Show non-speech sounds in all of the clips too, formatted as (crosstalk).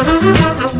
Thank.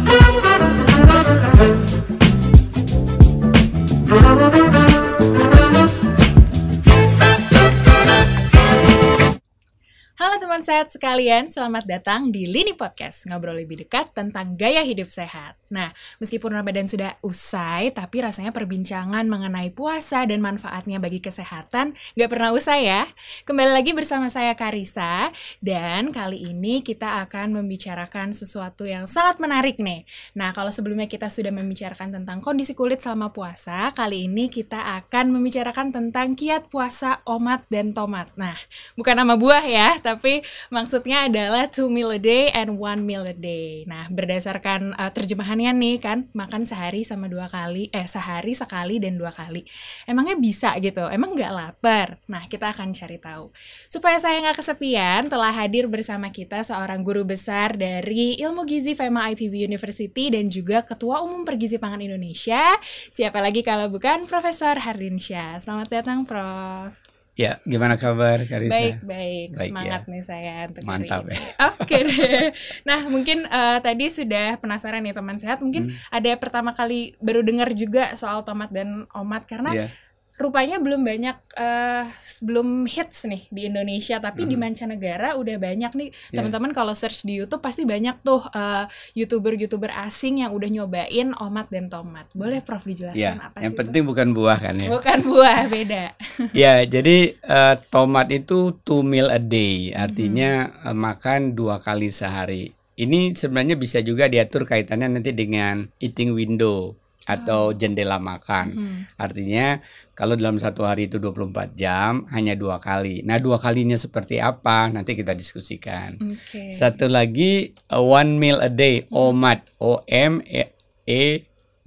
Sehat sekalian, selamat datang di Lini Podcast, ngobrol lebih dekat tentang gaya hidup sehat. Nah, meskipun Ramadan sudah usai, tapi rasanya perbincangan mengenai puasa dan manfaatnya bagi kesehatan nggak pernah usai ya. Kembali lagi bersama saya Karisa, dan kali ini kita akan membicarakan sesuatu yang sangat menarik nih. Nah, kalau sebelumnya kita sudah membicarakan tentang kondisi kulit selama puasa, kali ini kita akan membicarakan tentang kiat puasa omat dan tomat. Nah, bukan nama buah ya, tapi maksudnya adalah two meal a day and one meal a day. Nah, berdasarkan uh, terjemahannya nih kan, makan sehari sama dua kali, eh sehari sekali dan dua kali. Emangnya bisa gitu? Emang nggak lapar? Nah, kita akan cari tahu. Supaya saya nggak kesepian, telah hadir bersama kita seorang guru besar dari Ilmu Gizi FEMA IPB University dan juga Ketua Umum Pergizi Pangan Indonesia. Siapa lagi kalau bukan Profesor Hardinsyah. Selamat datang, Prof. Ya, gimana kabar Karisa? Baik, baik. baik Semangat ya. nih saya untuk Mantap hari ini. ya. (laughs) Oke okay deh. Nah, mungkin uh, tadi sudah penasaran nih teman sehat. Mungkin hmm. ada pertama kali baru dengar juga soal tomat dan omat karena yeah rupanya belum banyak uh, belum hits nih di Indonesia tapi hmm. di mancanegara udah banyak nih yeah. teman-teman kalau search di YouTube pasti banyak tuh uh, youtuber-youtuber asing yang udah nyobain omat dan tomat boleh Prof dijelaskan yeah. apa yang sih penting itu? bukan buah kan ya bukan buah beda (laughs) ya jadi uh, tomat itu two meal a day artinya hmm. uh, makan dua kali sehari ini sebenarnya bisa juga diatur kaitannya nanti dengan eating window atau oh. jendela makan. Hmm. Artinya kalau dalam satu hari itu 24 jam, hanya dua kali. Nah, dua kalinya seperti apa? Nanti kita diskusikan. Okay. Satu lagi, uh, one meal a day, OMAD.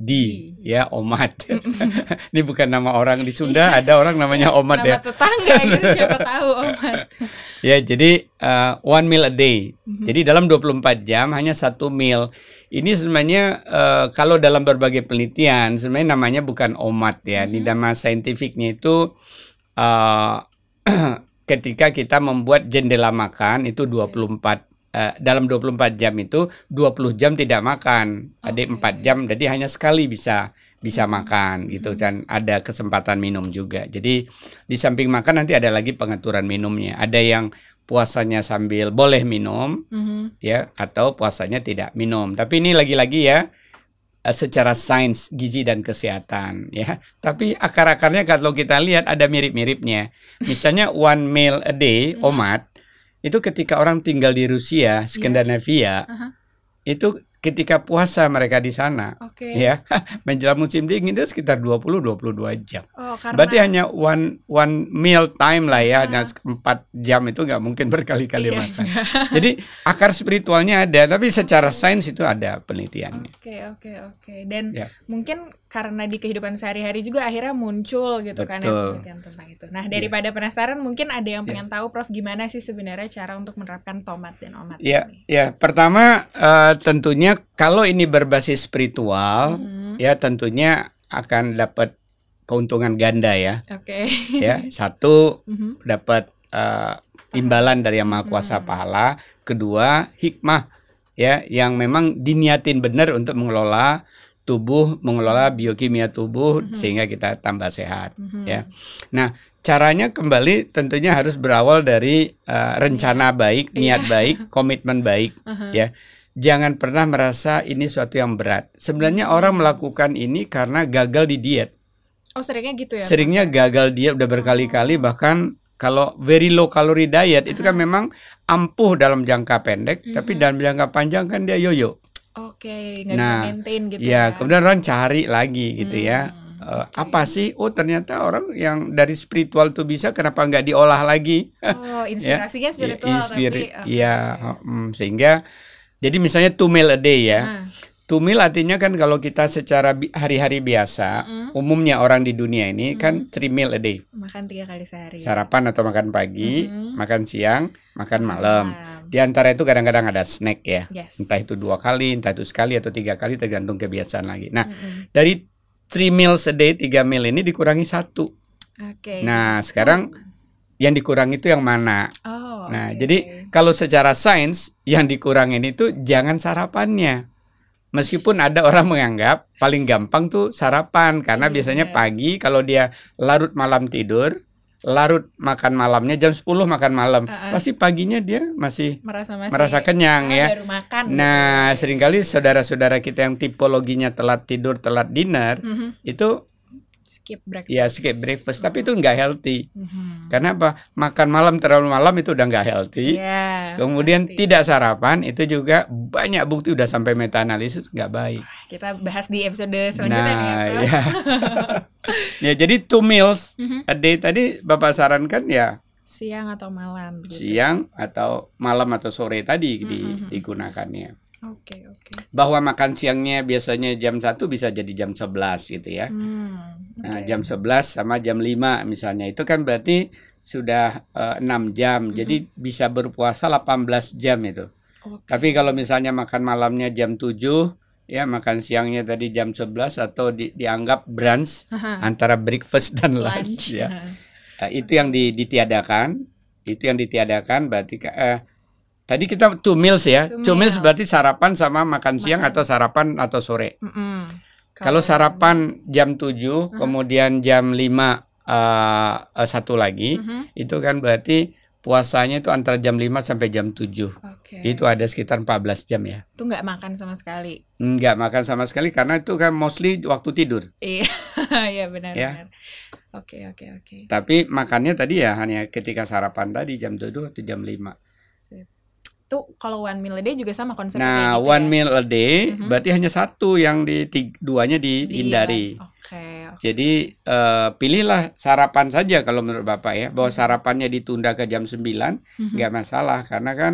O-M-E D ya Omat. (laughs) Ini bukan nama orang di Sunda, ada orang namanya Omat nama ya. tetangga gitu (laughs) siapa tahu Omat. ya, jadi uh, one meal a day. Mm -hmm. Jadi dalam 24 jam hanya satu meal. Ini sebenarnya uh, kalau dalam berbagai penelitian sebenarnya namanya bukan omat ya. Hmm. Di nama saintifiknya itu uh, (clears throat) ketika kita membuat jendela makan itu 24 uh, dalam 24 jam itu 20 jam tidak makan. Okay. Ada 4 jam jadi hanya sekali bisa bisa hmm. makan gitu hmm. dan ada kesempatan minum juga. Jadi di samping makan nanti ada lagi pengaturan minumnya. Ada yang puasanya sambil boleh minum mm-hmm. ya atau puasanya tidak minum. Tapi ini lagi-lagi ya eh, secara sains gizi dan kesehatan ya. Tapi akar-akarnya kalau kita lihat ada mirip-miripnya. Misalnya one meal a day mm-hmm. omat itu ketika orang tinggal di Rusia, iya. Skandinavia yeah. uh-huh. itu ketika puasa mereka di sana okay. ya (laughs) menjelang musim dingin itu sekitar 20 22 jam. Oh, karena... Berarti hanya one one meal time lah ya, hanya empat jam itu nggak mungkin berkali-kali iya, makan. (laughs) Jadi akar spiritualnya ada, tapi secara sains itu ada penelitiannya. Oke okay, oke okay, oke. Okay. Dan ya. mungkin karena di kehidupan sehari-hari juga akhirnya muncul gitu Betul. kan ya penelitian tentang itu. Nah iya. daripada yeah. penasaran mungkin ada yang pengen yeah. tahu Prof gimana sih sebenarnya cara untuk menerapkan tomat dan omat yeah, ini? Ya yeah. pertama uh, tentunya kalau ini berbasis spiritual mm -hmm. ya tentunya akan dapat keuntungan ganda ya. Oke. Okay. ya (laughs) satu mm -hmm. dapat uh, imbalan dari yang maha kuasa mm -hmm. pahala, kedua hikmah ya yang memang diniatin benar untuk mengelola tubuh mengelola biokimia tubuh mm -hmm. sehingga kita tambah sehat mm -hmm. ya. Nah, caranya kembali tentunya harus berawal dari uh, rencana baik, iya. niat baik, (laughs) komitmen baik uh -huh. ya. Jangan pernah merasa ini suatu yang berat. Sebenarnya hmm. orang melakukan ini karena gagal di diet. Oh, seringnya gitu ya. Seringnya gagal diet udah berkali-kali oh. bahkan kalau very low calorie diet uh -huh. itu kan memang ampuh dalam jangka pendek, uh -huh. tapi dalam jangka panjang kan dia yoyo. Oke, okay, nah, maintain gitu ya. Ya, kemudian orang cari lagi gitu ya. hmm, ya. Uh, okay. Apa sih? Oh ternyata orang yang dari spiritual tuh bisa, kenapa nggak diolah lagi? Oh, (laughs) inspirasinya ya, spiritual inspiri tapi. Ya, um, sehingga jadi misalnya two meal a day ya. Nah. Two meal artinya kan kalau kita secara hari-hari biasa, mm. umumnya orang di dunia ini mm. kan three meal a day. Makan tiga kali sehari. Sarapan atau makan pagi, mm. makan siang, makan malam. Di antara itu kadang-kadang ada snack ya, yes. entah itu dua kali, entah itu sekali atau tiga kali tergantung kebiasaan lagi. Nah, mm -hmm. dari three meals a day, tiga meal ini dikurangi satu. Oke. Okay. Nah, sekarang yang dikurangi itu yang mana. Oh. Nah, oke, jadi kalau secara sains yang dikurangin itu jangan sarapannya. Meskipun ada orang menganggap paling gampang tuh sarapan karena Iya, biasanya pagi kalau dia larut malam tidur, larut makan malamnya jam 10 makan malam, Ah, ah. pasti paginya dia masih merasa masih merasa kenyang ah, ya. baru makan. Nah, sering kali saudara-saudara kita yang tipologinya telat tidur, telat dinner, Mhm. itu skip breakfast. ya skip breakfast, tapi itu nggak healthy. Mhm. Karena apa? Makan malam terlalu malam itu udah nggak healthy. Iya, Kemudian pasti. tidak sarapan itu juga banyak bukti udah sampai meta analisis nggak baik. kita bahas di episode selanjutnya Nah, nih ya. Prof. (laughs) ya. jadi two meals Mhm. a day tadi Bapak sarankan ya Siang atau malam gitu. siang atau malam atau sore tadi di- Mhm. digunakannya. Oke, oke. Bahwa makan siangnya biasanya jam 1 bisa jadi jam 11 gitu ya. Hmm, Nah, oke. jam 11 sama jam 5 misalnya itu kan berarti sudah eh, 6 jam. Mhm. Jadi bisa berpuasa 18 jam itu. Oke. Tapi kalau misalnya makan malamnya jam 7 ya makan siangnya tadi jam 11 atau di- dianggap brunch Haha, antara breakfast dan lunch, lunch. ya. Eh, itu yang di- ditiadakan. Itu yang ditiadakan berarti eh, tadi kita two meals ya. Two Two meals meals. berarti sarapan sama makan siang Makan. atau sarapan atau sore. Mm-mm. Kalau sarapan jam 7 Aha. kemudian jam 5 eh, eh, satu lagi Mhm. itu kan berarti puasanya itu antara jam 5 sampai jam 7. Oke. Itu ada sekitar 14 jam ya. Itu nggak makan sama sekali. Enggak makan sama sekali karena itu kan mostly waktu tidur. Iya, (laughs) iya benar Ya. benar. Oke, oke, oke. Tapi makannya tadi ya hanya ketika sarapan tadi jam 7 atau jam 5. Sip. Tuh kalau one meal a day juga sama konsepnya Nah, gitu one ya? meal a day Mhm. berarti hanya satu yang di tig- duanya Di- dihindari. Oke, oke. Jadi eh, pilihlah sarapan saja kalau menurut Bapak ya, bahwa Mhm. sarapannya ditunda ke jam 9 Mhm. nggak masalah karena kan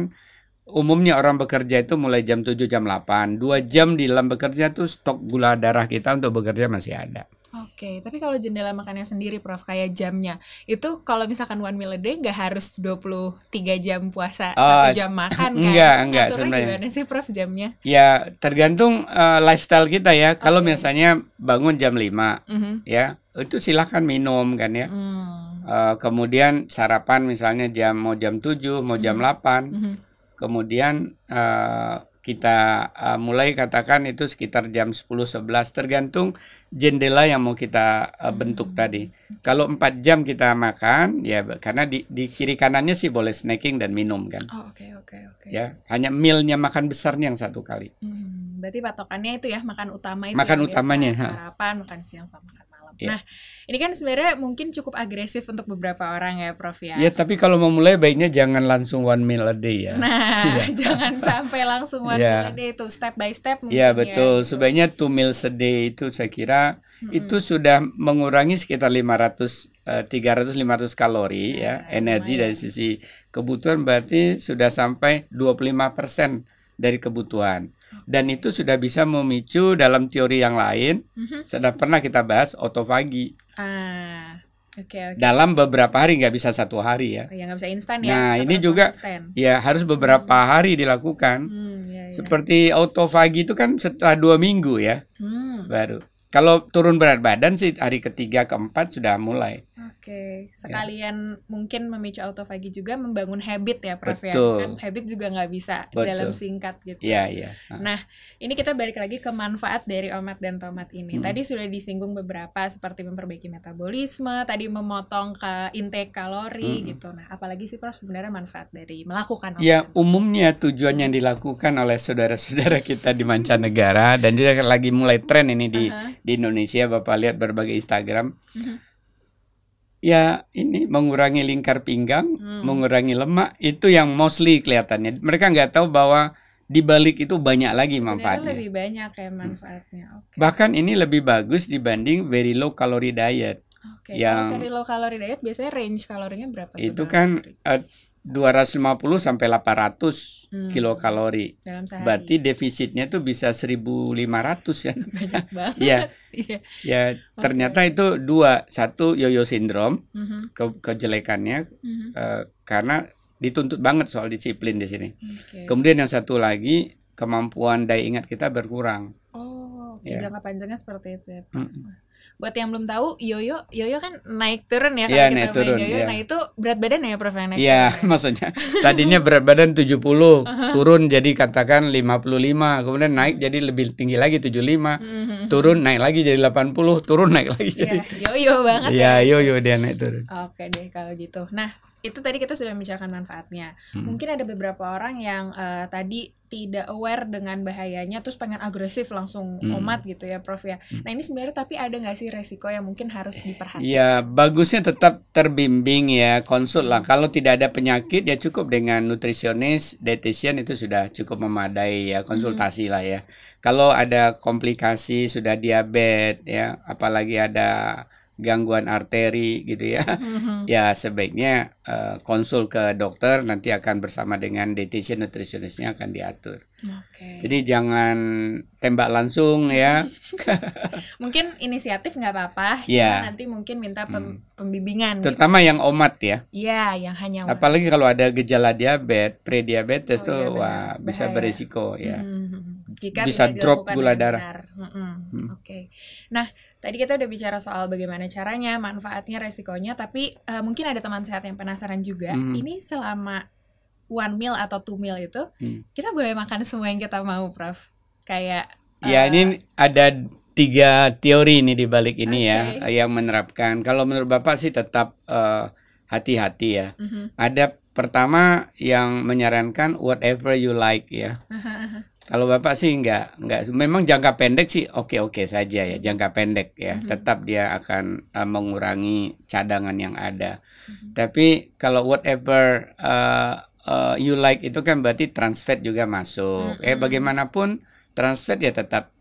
umumnya orang bekerja itu mulai jam 7 jam 8. Dua jam di dalam bekerja tuh stok gula darah kita untuk bekerja masih ada. Oke, tapi kalau jendela makannya sendiri Prof kayak jamnya itu kalau misalkan one meal a day nggak harus 23 jam puasa Oh, satu jam makan kan? enggak, enggak, Ngaturnya sebenarnya. gimana sih Prof jamnya? Ya tergantung eh, lifestyle kita ya. Kalau Oke. misalnya bangun jam 5 Mhm. ya, itu silahkan minum kan ya. Hmm. Eh, kemudian sarapan misalnya jam mau jam 7, mau jam Mhm. 8. Mhm. Kemudian eh, kita eh, mulai katakan itu sekitar jam 10 11 tergantung jendela yang mau kita eh, bentuk Hmm. tadi. Kalau 4 jam kita makan ya karena di, di kiri kanannya sih boleh snacking dan minum kan. Oh, oke oke oke. Ya, hanya mealnya makan besarnya yang satu kali. Hmm, berarti patokannya itu ya makan utama itu. Makan ya, biasa utamanya, ha. Sarapan, makan siang sama makan Iya. Nah, ini kan sebenarnya mungkin cukup agresif untuk beberapa orang ya, Prof ya. Ya, tapi kalau mau mulai baiknya jangan langsung one meal a day ya. Nah, (laughs) Iya. (laughs) jangan sampai langsung one Iya. meal a day itu step by step mungkin Ya betul, gitu. sebaiknya two meals a day itu saya kira Mm-mm. itu sudah mengurangi sekitar 500 eh, 300 500 kalori ya, Ya, energi dari sisi kebutuhan berarti sudah sampai 25% dari kebutuhan. Dan itu sudah bisa memicu dalam teori yang lain, Mhm. sudah pernah kita bahas otofagi. Ah, oke oke. Dalam beberapa hari nggak bisa satu hari ya. Oh, ya nggak bisa instan ya. Nah, ini juga konsisten. Ya harus beberapa hari dilakukan. Hmm, ya, ya. Seperti autofagi itu kan setelah dua minggu ya Hmm, baru. Kalau turun berat badan sih hari ketiga keempat sudah mulai. Oke, sekalian mungkin memicu autofagi juga membangun habit ya, Prof ya. Betul. Kan habit juga nggak bisa Betul. dalam singkat gitu. Iya iya. Nah, ini kita balik lagi ke manfaat dari omat dan tomat ini. Hmm. Tadi sudah disinggung beberapa seperti memperbaiki metabolisme, tadi memotong ke intake kalori Hmm. gitu. Nah, apalagi sih Prof sebenarnya manfaat dari melakukan omat Ya umumnya tujuan yang dilakukan oleh saudara-saudara kita di mancanegara dan juga lagi mulai tren ini di Aha. di Indonesia Bapak lihat berbagai Instagram. Mhm. Ya ini mengurangi lingkar pinggang, Hmm. mengurangi lemak itu yang mostly kelihatannya. Mereka nggak tahu bahwa di balik itu banyak lagi Sebenarnya manfaatnya. lebih banyak ya manfaatnya. Oke. Bahkan ini lebih bagus dibanding very low calorie diet. Oke, yang- kalau very low calorie diet biasanya range kalorinya berapa Itu kan kalori? eh, 250 sampai 800 Hmm. kilokalori. dalam sehari. Berarti defisitnya tuh bisa 1500 ya. (laughs) banyak (laughs) banget. Iya, Iya. ya ternyata itu dua, satu yoyo sindrom Mhm, ke kejelekannya mhm. eh, karena dituntut banget soal disiplin di sini. Oke. Kemudian yang satu lagi kemampuan daya ingat kita berkurang. Oh. Ya. Jangka panjangnya seperti itu ya. Pak. Mm. Buat yang belum tahu, yoyo, yoyo kan naik turun ya kalau naik kita main turun, yoyo. iya. Nah itu berat badan ya Prof yang naik Iya, ya? (laughs) maksudnya tadinya berat badan 70, (laughs) turun jadi katakan 55, kemudian naik jadi lebih tinggi lagi 75, Mhm. turun naik lagi jadi 80, turun naik lagi Iya, jadi yoyo banget Iya, ya. yo yo dia naik turun. Oke deh kalau gitu. Nah itu tadi kita sudah membicarakan manfaatnya. Hmm. Mungkin ada beberapa orang yang eh, tadi tidak aware dengan bahayanya, terus pengen agresif langsung Hmm. omat gitu ya, Prof ya. Hmm. Nah ini sebenarnya tapi ada nggak sih resiko yang mungkin harus diperhatikan? Ya, bagusnya tetap terbimbing ya, konsul lah. Kalau tidak ada penyakit ya cukup dengan nutrisionis, dietitian itu sudah cukup memadai ya, konsultasi lah ya. Kalau ada komplikasi sudah diabetes ya, apalagi ada gangguan arteri gitu ya. Mhm. Ya sebaiknya eh, konsul ke dokter nanti akan bersama dengan dietitian nutrisionisnya akan diatur. Oke. Jadi jangan tembak langsung ya. (laughs) Mungkin inisiatif nggak apa-apa, Iya. cuma nanti mungkin minta pem- Hmm. pembimbingan. gitu. Terutama yang omat ya. Iya, yang hanya Apalagi kalau ada gejala diabetes, prediabetes Oh, tuh iya, wah bisa Bahaya. berisiko ya. Mhm. Jika Bisa drop gula darah. Mhm. Hmm. Oke. Nah, tadi kita udah bicara soal bagaimana caranya, manfaatnya, resikonya, tapi eh, mungkin ada teman sehat yang penasaran juga. Mhm. Ini selama one meal atau two meal itu, Hmm. kita boleh makan semua yang kita mau, Prof. Kayak Ya eh, ini ada tiga teori ini di balik ini Oke. ya yang menerapkan. Kalau menurut Bapak sih tetap eh, hati-hati ya. mhm. Ada pertama yang menyarankan whatever you like ya. Kalau Bapak sih enggak, enggak. Memang jangka pendek sih oke-oke saja ya, jangka pendek ya. Mhm. Tetap dia akan uh, mengurangi cadangan yang ada. Mhm. Tapi kalau whatever uh, uh, you like itu kan berarti trans fat juga masuk. Eh Mhm. bagaimanapun trans fat ya tetap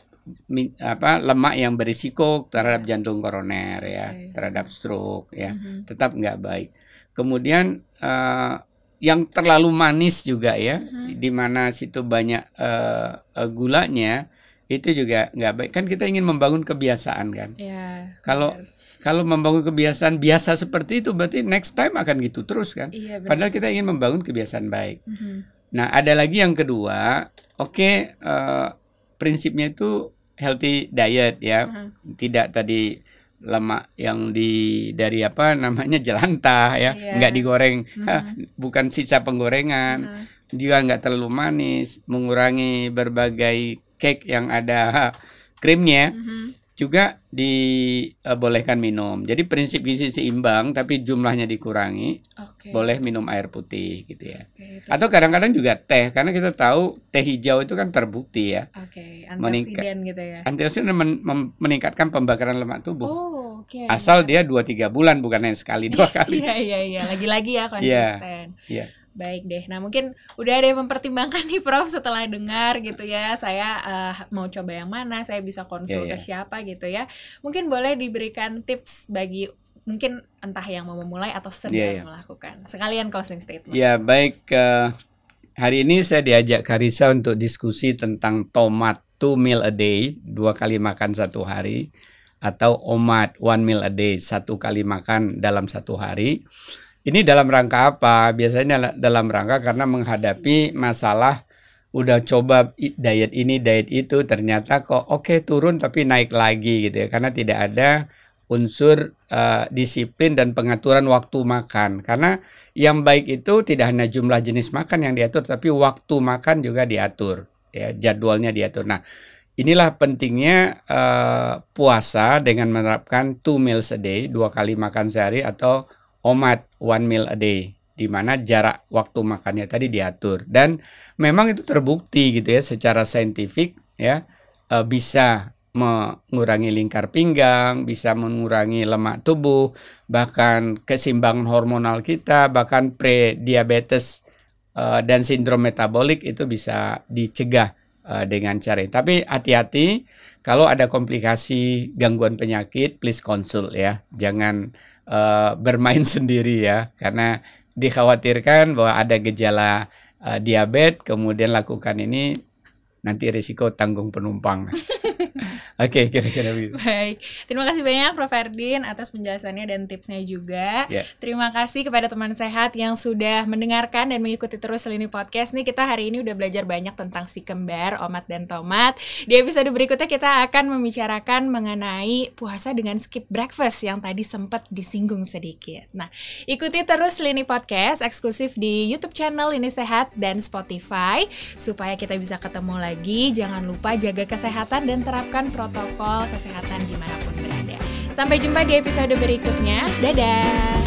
mi- apa lemak yang berisiko terhadap Ya. jantung koroner ya, Oke. terhadap stroke ya Mhm. tetap nggak baik. Kemudian eh, yang terlalu manis juga ya, Mhm. Di mana situ banyak eh, eh, gulanya, itu juga nggak baik. Kan kita ingin membangun kebiasaan kan. Ya. Kalau- benar. Kalau membangun kebiasaan biasa seperti itu, berarti next time akan gitu terus kan. Iya, benar. Padahal kita ingin membangun kebiasaan baik. Mhm. Nah, ada lagi yang kedua, oke, eh, prinsipnya itu healthy diet ya, Mhm. tidak tadi lemak yang di dari apa namanya jelantah ya, Iya. nggak digoreng, Mhm. Hah, (laughs) bukan sisa penggorengan, Mhm. Juga nggak terlalu manis, mengurangi berbagai cake yang ada (laughs) krimnya, Mhm. juga dibolehkan minum. Jadi prinsip gizi seimbang, tapi jumlahnya dikurangi, Oke. boleh minum air putih gitu ya. Oke, itu- Atau kadang-kadang juga teh, karena kita tahu teh hijau itu kan terbukti ya, Oke, meningkat. antioksidan gitu ya. antioksidan men- meningkatkan pembakaran lemak tubuh. Oh, oke. Asal dia 2-3 bulan bukan hanya sekali dua (laughs) kali. Iya, iya, iya. Lagi-lagi ya konsisten. iya. Baik deh. Nah, mungkin udah ada yang mempertimbangkan nih Prof setelah dengar gitu ya. Saya eh, mau coba yang mana, saya bisa konsul Iya, ke iya. siapa gitu ya. Mungkin boleh diberikan tips bagi mungkin entah yang mau memulai atau sedang Iya, iya. melakukan. Sekalian closing statement. Ya baik, eh, hari ini saya diajak Karisa untuk diskusi tentang tomat two meal a day, dua kali makan satu hari, atau omat one meal a day, satu kali makan dalam satu hari. Ini dalam rangka apa? Biasanya dalam rangka karena menghadapi masalah udah coba diet ini, diet itu, ternyata kok oke turun tapi naik lagi gitu ya, karena tidak ada unsur eh, disiplin dan pengaturan waktu makan. Karena yang baik itu tidak hanya jumlah jenis makan yang diatur, tapi waktu makan juga diatur, ya jadwalnya diatur. Nah, inilah pentingnya eh, puasa dengan menerapkan two meals a day, dua kali makan sehari atau omat one meal a day, di mana jarak waktu makannya tadi diatur. Dan memang itu terbukti gitu ya, secara saintifik ya eh, bisa mengurangi lingkar pinggang, bisa mengurangi lemak tubuh, bahkan keseimbangan hormonal kita, bahkan pre-diabetes eh, dan sindrom metabolik itu bisa dicegah eh, dengan cara ini. Tapi hati-hati kalau ada komplikasi gangguan penyakit, please konsul ya, jangan eh, bermain (laughs) sendiri ya, karena dikhawatirkan bahwa ada gejala eh, diabetes, kemudian lakukan ini nanti risiko tanggung penumpang. (laughs) (laughs) Oke, okay, kira-kira begitu. Baik, terima kasih banyak Prof. Ferdin atas penjelasannya dan tipsnya juga. Yeah. Terima kasih kepada teman sehat yang sudah mendengarkan dan mengikuti terus Lini Podcast. Nih kita hari ini udah belajar banyak tentang si kembar, omat dan tomat. Di episode berikutnya kita akan membicarakan mengenai puasa dengan skip breakfast yang tadi sempat disinggung sedikit. Nah, ikuti terus Lini Podcast eksklusif di YouTube channel Lini Sehat dan Spotify supaya kita bisa ketemu lagi. Jangan lupa jaga kesehatan dan terapkan protokol protokol kesehatan di mana pun berada. Sampai jumpa di episode berikutnya. Dadah!